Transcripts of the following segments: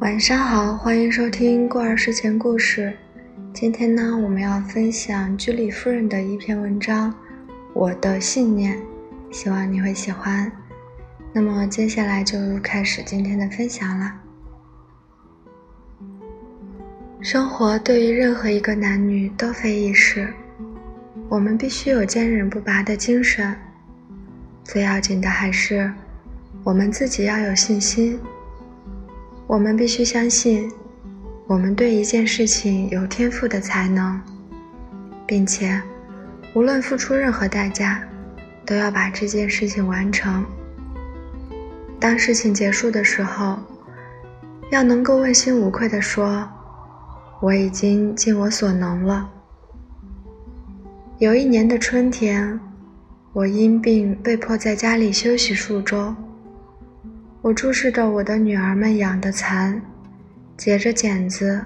晚上好，欢迎收听过儿睡前故事。今天呢，我们要分享居里夫人的一篇文章《我的信念》，希望你会喜欢。那么接下来就开始今天的分享了。生活对于任何一个男女都非易事，我们必须有坚韧不拔的精神。最要紧的还是我们自己要有信心。我们必须相信，我们对一件事情有天赋的才能，并且无论付出任何代价，都要把这件事情完成。当事情结束的时候，要能够问心无愧地说：“我已经尽我所能了。”有一年的春天，我因病被迫在家里休息数周。我注视着我的女儿们养的蚕，结着茧子，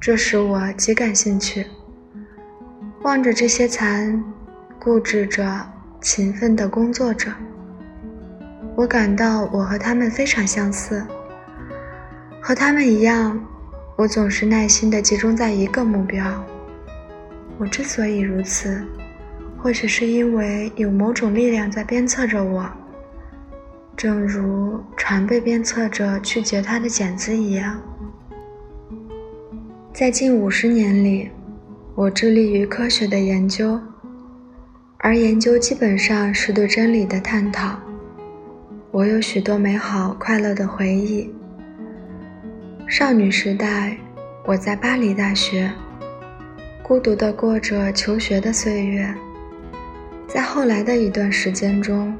这使我极感兴趣。望着这些蚕，固执着、勤奋地工作着，我感到我和它们非常相似。和它们一样，我总是耐心地集中在一个目标。我之所以如此，或许是因为有某种力量在鞭策着我。正如船被鞭策着去结它的茧子一样，在近五十年里，我致力于科学的研究，而研究基本上是对真理的探讨。我有许多美好快乐的回忆。少女时代，我在巴黎大学，孤独地过着求学的岁月。在后来的一段时间中。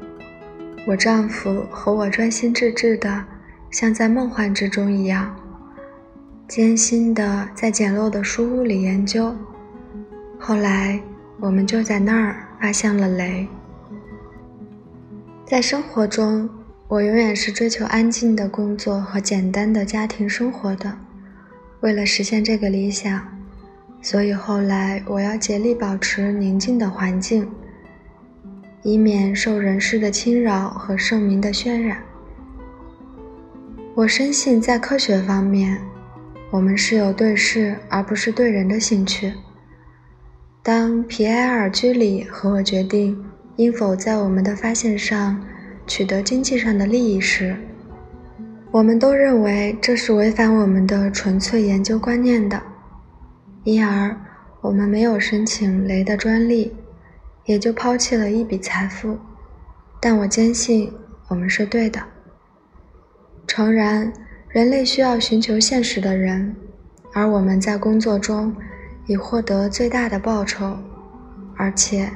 我丈夫和我专心致志的，像在梦幻之中一样，艰辛的在简陋的书屋里研究。后来，我们就在那儿发现了雷。在生活中，我永远是追求安静的工作和简单的家庭生活的。为了实现这个理想，所以后来我要竭力保持宁静的环境。以免受人世的侵扰和盛名的渲染。我深信，在科学方面，我们是有对事而不是对人的兴趣。当皮埃尔·居里和我决定应否在我们的发现上取得经济上的利益时，我们都认为这是违反我们的纯粹研究观念的，因而我们没有申请雷的专利。也就抛弃了一笔财富，但我坚信我们是对的。诚然，人类需要寻求现实的人，而我们在工作中以获得最大的报酬。而且，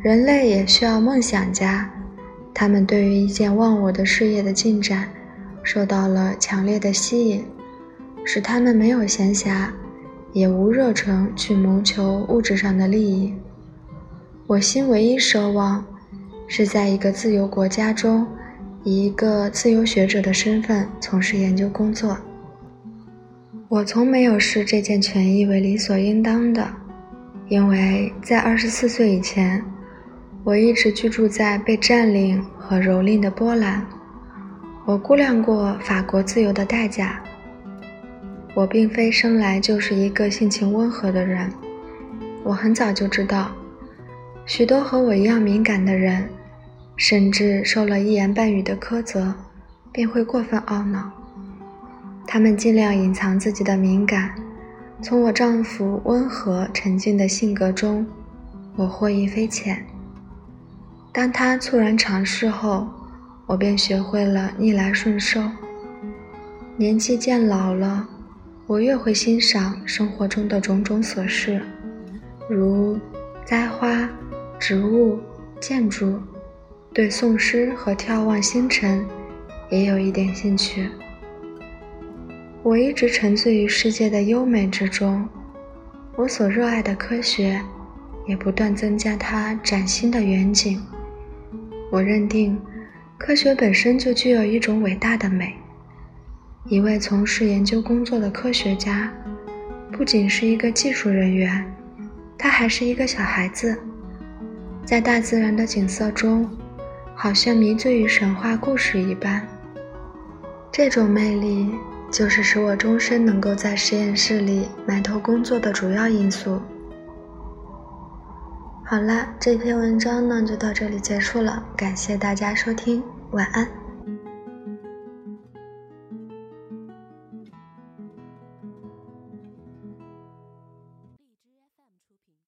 人类也需要梦想家，他们对于一件忘我的事业的进展受到了强烈的吸引，使他们没有闲暇，也无热忱去谋求物质上的利益。我心唯一奢望，是在一个自由国家中，以一个自由学者的身份从事研究工作。我从没有视这件权益为理所应当的，因为在二十四岁以前，我一直居住在被占领和蹂躏的波兰。我估量过法国自由的代价。我并非生来就是一个性情温和的人，我很早就知道。许多和我一样敏感的人，甚至受了一言半语的苛责，便会过分懊恼。他们尽量隐藏自己的敏感。从我丈夫温和沉静的性格中，我获益匪浅。当他猝然尝试后，我便学会了逆来顺受。年纪渐老了，我越会欣赏生活中的种种琐事，如栽花。植物、建筑，对宋诗和眺望星辰，也有一点兴趣。我一直沉醉于世界的优美之中，我所热爱的科学，也不断增加它崭新的远景。我认定，科学本身就具有一种伟大的美。一位从事研究工作的科学家，不仅是一个技术人员，他还是一个小孩子。在大自然的景色中，好像迷醉于神话故事一般。这种魅力就是使我终身能够在实验室里埋头工作的主要因素。好啦，这篇文章呢就到这里结束了，感谢大家收听，晚安。